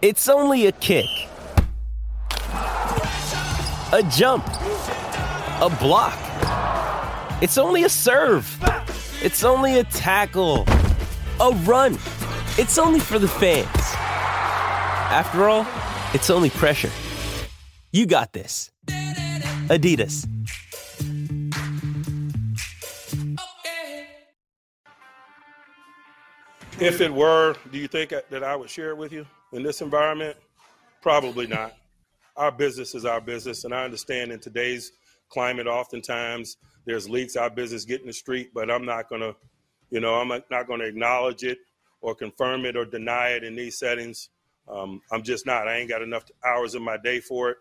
It's only a kick, a jump, a block. It's only a serve. It's only a tackle, a run. It's only for the fans. After all, it's only pressure. You got this. Adidas. If it were, do you think that I would share it with you in this environment? Probably not. Our business is our business, and I understand in today's climate, oftentimes there's leaks. Our business get in the street, but I'm not gonna, you know, I'm not gonna acknowledge it or confirm it or deny it in these settings. Um, I'm just not. I ain't got enough hours in my day for it.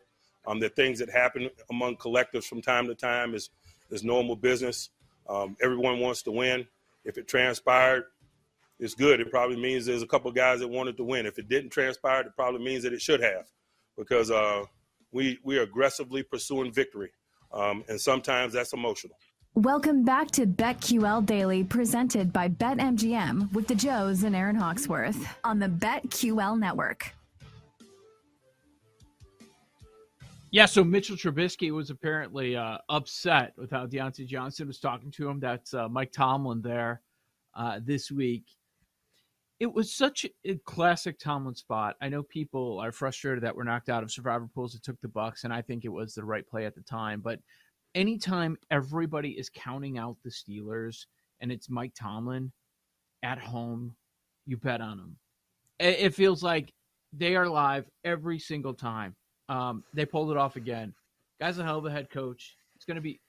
Um, the things that happen among collectives from time to time is is normal business. Um, everyone wants to win. If it transpired, it's good. It probably means there's a couple guys that wanted to win. If it didn't transpire, it probably means that it should have, because uh, we we are aggressively pursuing victory, um, and sometimes that's emotional. Welcome back to BetQL Daily, presented by BetMGM with the Joes and Aaron Hawksworth on the BetQL Network. Yeah, so Mitchell Trubisky was apparently uh, upset with how Diontae Johnson was talking to him. That's uh, Mike Tomlin there uh, this week it was such a classic Tomlin spot. I know people are frustrated that we're knocked out of survivor pools that took the Bucs, and I think it was the right play at the time. But anytime everybody is counting out the Steelers and it's Mike Tomlin at home, you bet on them. It feels like they are live every single time. Um, they pulled it off again. Guy's a hell of a head coach. It's going to be.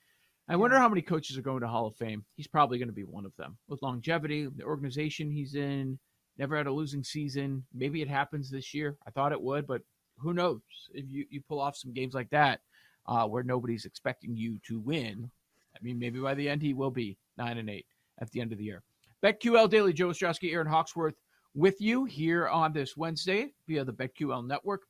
I wonder how many coaches are going to Hall of Fame. He's probably going to be one of them with longevity, the organization he's in, never had a losing season. Maybe it happens this year. I thought it would, but who knows? If you, you pull off some games like that uh, where nobody's expecting you to win, I mean, maybe by the end he will be nine and eight at the end of the year. BetQL Daily, Joe Ostrowski, Aaron Hawksworth with you here on this Wednesday via the BetQL Network.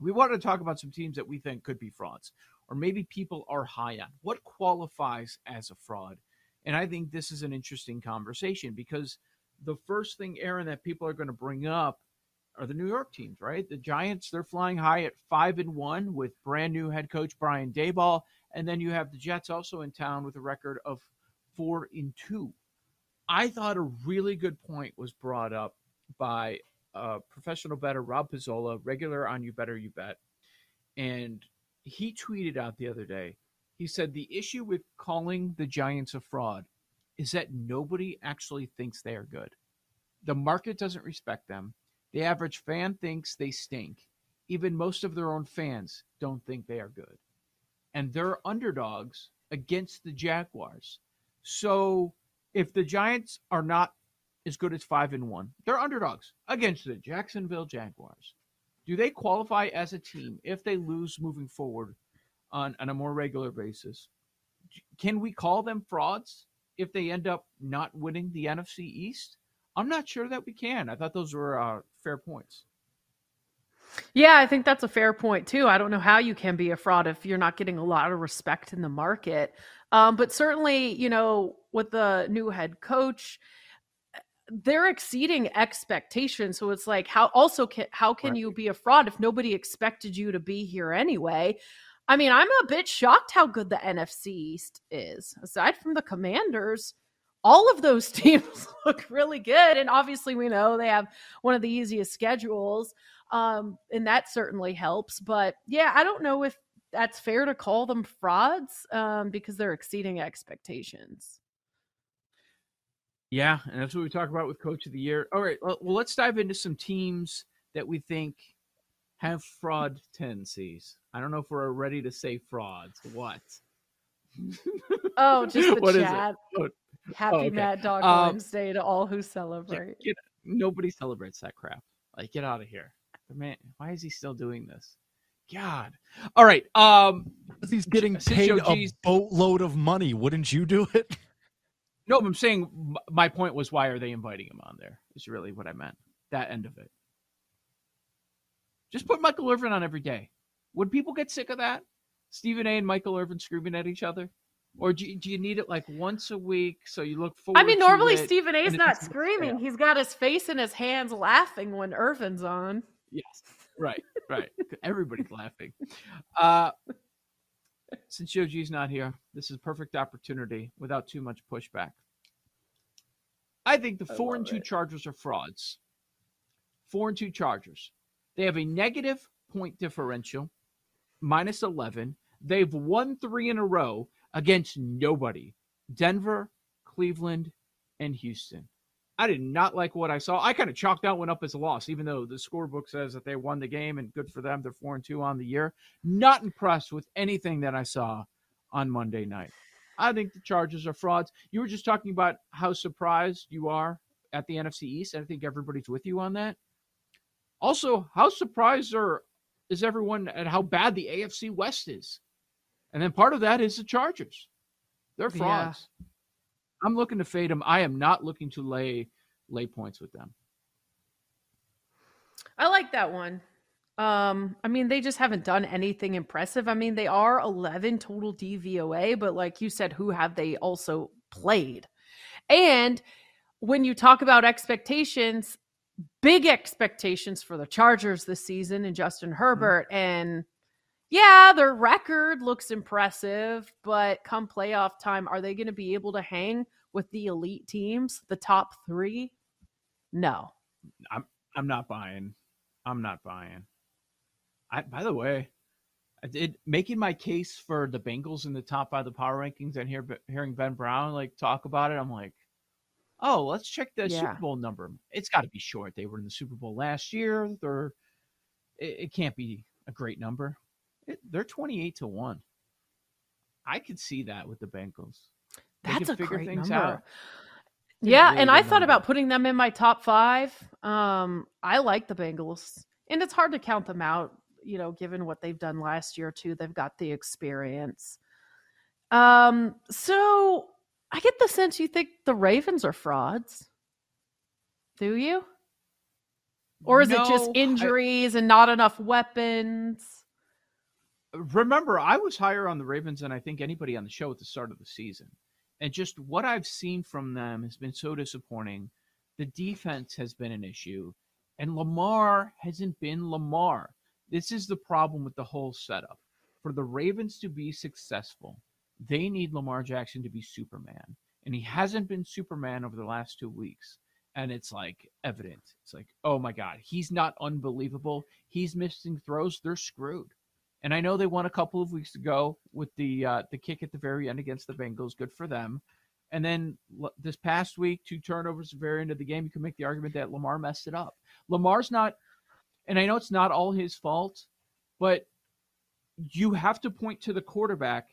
We wanted to talk about some teams that we think could be frauds, or maybe people are high on. What qualifies as a fraud? And I think this is an interesting conversation because – the first thing, Aaron, that people are going to bring up are the New York teams, right? The Giants, they're flying high at five and one with brand new head coach Brian Daboll. And then you have the Jets also in town with a record of four and two. I thought a really good point was brought up by uh, professional bettor Rob Pizzola, regular on You Better You Bet. And he tweeted out the other day, he said, The issue with calling the Giants a fraud is that nobody actually thinks they are good. The market doesn't respect them. The average fan thinks they stink. Even most of their own fans don't think they are good. And they're underdogs against the Jaguars. So if the Giants are not as good as 5 and 1, they're underdogs against the Jacksonville Jaguars. Do they qualify as a team if they lose moving forward on, on a more regular basis? Can we call them frauds? If they end up not winning the NFC East? I'm not sure that we can. I thought those were uh, fair points. Yeah, I think that's a fair point too. I don't know how you can be a fraud if you're not getting a lot of respect in the market. Um, but certainly, you know, with the new head coach, they're exceeding expectations. So it's like, how also can how can right. you be a fraud if nobody expected you to be here anyway? I mean, I'm a bit shocked how good the NFC East is. Aside from the Commanders, all of those teams look really good. And obviously, we know they have one of the easiest schedules. Um, and that certainly helps. But yeah, I don't know if that's fair to call them frauds um, because they're exceeding expectations. Yeah, and that's what we talk about with Coach of the Year. All right, well, well let's dive into some teams that we think have fraud tendencies. I don't know if we're ready to say frauds. What? Oh, just the what chat. Oh, Happy oh, okay. Mad Dog um, Wednesday to all who celebrate. Get, nobody celebrates that crap. Like, get out of here. Man, why is he still doing this? God. All right. Um, he's getting paid a boatload of money. Wouldn't you do it? No, I'm saying my point was why are they inviting him on there? Is really what I meant. That end of it. Just put Michael Irvin on every day. Would people get sick of that? Stephen A. and Michael Irvin screaming at each other? Or do you, do you need it like once a week so you look forward? I mean, normally Stephen A. is not screaming. He's got his face in his hands, laughing when Irvin's on. Yes, right, right. Everybody's laughing. Uh, since Joe G's not here, this is a perfect opportunity without too much pushback. I think the four and two it. Chargers are frauds. Four and two Chargers. They have a negative point differential, minus 11. They've won three in a row against nobody Denver, Cleveland, and Houston. I did not like what I saw. I kind of chalked that one up as a loss, even though the scorebook says that they won the game and good for them. They're four and two on the year. Not impressed with anything that I saw on Monday night. I think the Chargers are frauds. You were just talking about how surprised you are at the NFC East. I think everybody's with you on that. Also, how surprised are is everyone at how bad the AFC West is? And then part of that is the Chargers. They're frauds. Yeah. I'm looking to fade them. I am not looking to lay lay points with them. I like that one. Um, I mean, they just haven't done anything impressive. I mean, they are 11 total DVOA, but like you said, who have they also played? And when you talk about expectations, big expectations for the Chargers this season and Justin mm-hmm. Herbert. Mm-hmm. And yeah, their record looks impressive, but come playoff time, are they going to be able to hang with the elite teams, the top three? No. I'm I'm not buying. I'm not buying. I by the way, I did making my case for the Bengals in the top five of the power rankings and hear, hearing Ben Brown like talk about it, I'm like, oh, let's check the yeah. Super Bowl number. It's got to be short. They were in the Super Bowl last year. They're it, it can't be a great number. It, they're 28 to 1. I could see that with the Bengals. They That's a great number. Out. Yeah, really and I thought number. about putting them in my top 5. Um I like the Bengals. And it's hard to count them out, you know, given what they've done last year too. They've got the experience. Um so I get the sense you think the Ravens are frauds. Do you? Or is no, it just injuries I, and not enough weapons? Remember, I was higher on the Ravens than I think anybody on the show at the start of the season. And just what I've seen from them has been so disappointing. The defense has been an issue, and Lamar hasn't been Lamar. This is the problem with the whole setup. For the Ravens to be successful, they need Lamar Jackson to be Superman. And he hasn't been Superman over the last two weeks. And it's like evident. It's like, oh my God, he's not unbelievable. He's missing throws. They're screwed. And I know they won a couple of weeks ago with the uh, the kick at the very end against the Bengals. Good for them. And then this past week, two turnovers at the very end of the game. You can make the argument that Lamar messed it up. Lamar's not, and I know it's not all his fault, but you have to point to the quarterback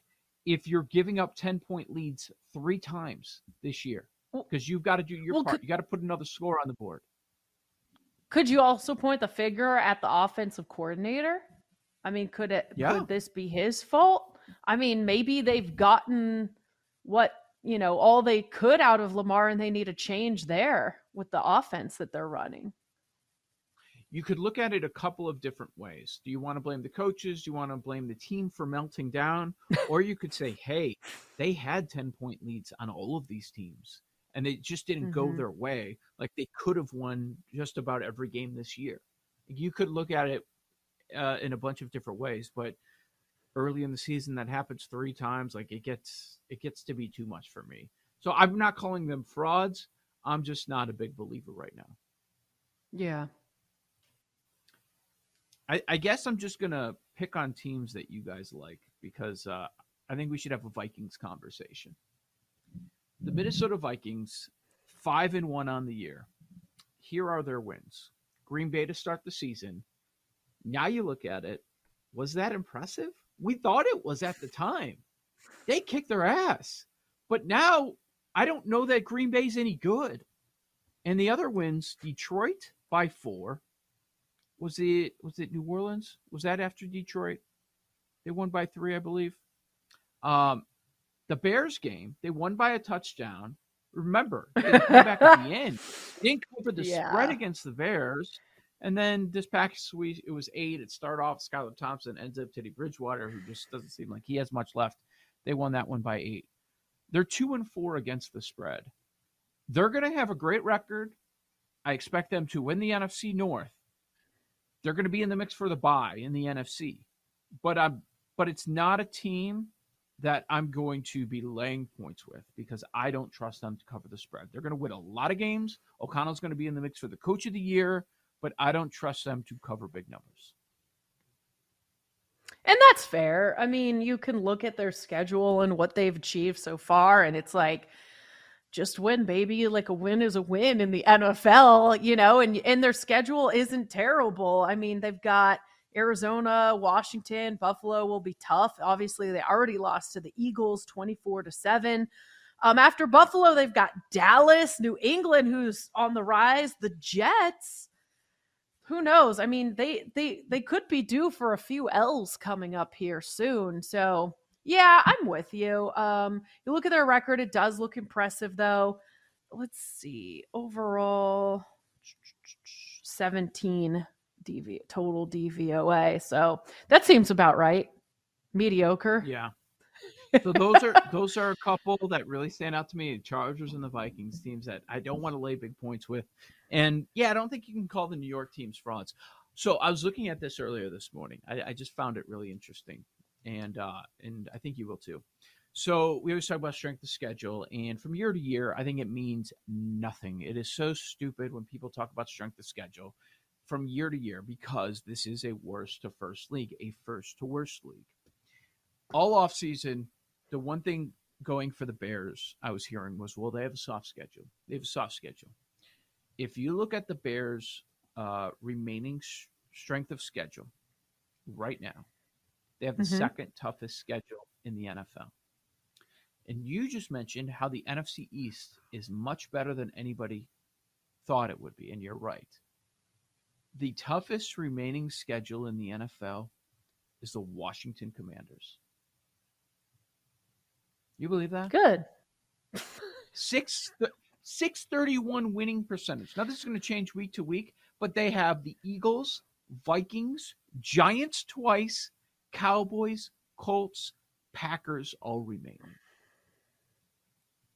if you're giving up 10 point leads three times this year because you've got to do your well, part. Could, you got to put another score on the board. Could you also point the finger at the offensive coordinator? I mean, could it yeah. could this be his fault? I mean, maybe they've gotten what, you know, all they could out of Lamar and they need a change there with the offense that they're running you could look at it a couple of different ways. Do you want to blame the coaches? Do you want to blame the team for melting down? or you could say, hey, they had 10 point leads on all of these teams and they just didn't mm-hmm. go their way. Like they could have won just about every game this year. You could look at it uh, in a bunch of different ways, but early in the season that happens three times like it gets it gets to be too much for me so i'm not calling them frauds i'm just not a big believer right now yeah I, I guess I'm just gonna pick on teams that you guys like because uh, I think we should have a Vikings conversation. The Minnesota Vikings, five and one on the year. Here are their wins. Green Bay to start the season. Now you look at it. Was that impressive? We thought it was at the time. They kicked their ass. But now I don't know that Green Bay's any good. And the other wins, Detroit by four, was it was it New Orleans? Was that after Detroit? They won by three, I believe. Um, the Bears game, they won by a touchdown. Remember, they came back at the end. Didn't cover the yeah. spread against the Bears. And then this past week, it was eight. It started off Skylar Thompson, ends up Teddy Bridgewater, who just doesn't seem like he has much left. They won that one by eight. They're two and four against the spread. They're going to have a great record. I expect them to win the NFC North they're going to be in the mix for the buy in the NFC. But I'm but it's not a team that I'm going to be laying points with because I don't trust them to cover the spread. They're going to win a lot of games. O'Connell's going to be in the mix for the coach of the year, but I don't trust them to cover big numbers. And that's fair. I mean, you can look at their schedule and what they've achieved so far, and it's like, just win, baby. Like a win is a win in the NFL, you know, and and their schedule isn't terrible. I mean, they've got Arizona, Washington, Buffalo will be tough. Obviously, they already lost to the Eagles 24 to 7. Um, after Buffalo, they've got Dallas, New England, who's on the rise, the Jets. Who knows? I mean, they they they could be due for a few L's coming up here soon. So yeah, I'm with you. Um, you look at their record, it does look impressive though. Let's see. Overall 17 DV total DVOA. So that seems about right. Mediocre. Yeah. So those are those are a couple that really stand out to me. Chargers and the Vikings teams that I don't want to lay big points with. And yeah, I don't think you can call the New York teams frauds. So I was looking at this earlier this morning. I, I just found it really interesting. And uh and I think you will too. So we always talk about strength of schedule, and from year to year, I think it means nothing. It is so stupid when people talk about strength of schedule from year to year because this is a worst to first league, a first to worst league. All off season, the one thing going for the Bears I was hearing was, well, they have a soft schedule. They have a soft schedule. If you look at the Bears' uh, remaining sh- strength of schedule right now, they have the mm-hmm. second toughest schedule in the NFL. And you just mentioned how the NFC East is much better than anybody thought it would be, and you're right the toughest remaining schedule in the NFL is the Washington Commanders. You believe that? Good. Six six thirty one winning percentage. Now this is going to change week to week, but they have the Eagles, Vikings, Giants twice, Cowboys, Colts, Packers all remain.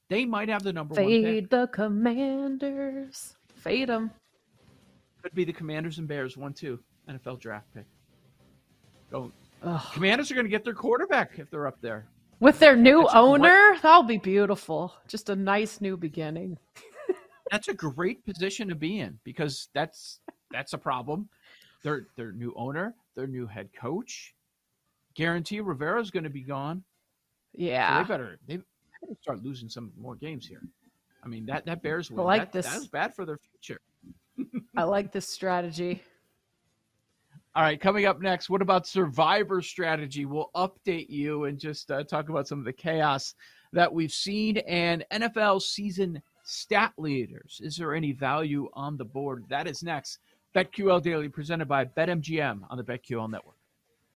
They might have the number Fade one. Fade the Commanders. Fade them. Could be the Commanders and Bears, one two NFL draft pick. Go. Commanders are going to get their quarterback if they're up there. With their new that's owner, great, that'll be beautiful. Just a nice new beginning. that's a great position to be in because that's that's a problem. Their their new owner, their new head coach, guarantee Rivera's going to be gone. Yeah, so they better they better start losing some more games here. I mean that that Bears win. I like that, this. That was bad for their future. I like this strategy. All right, coming up next, what about survivor strategy? We'll update you and just uh, talk about some of the chaos that we've seen and NFL season stat leaders. Is there any value on the board? That is next. BetQL Daily presented by BetMGM on the BetQL Network.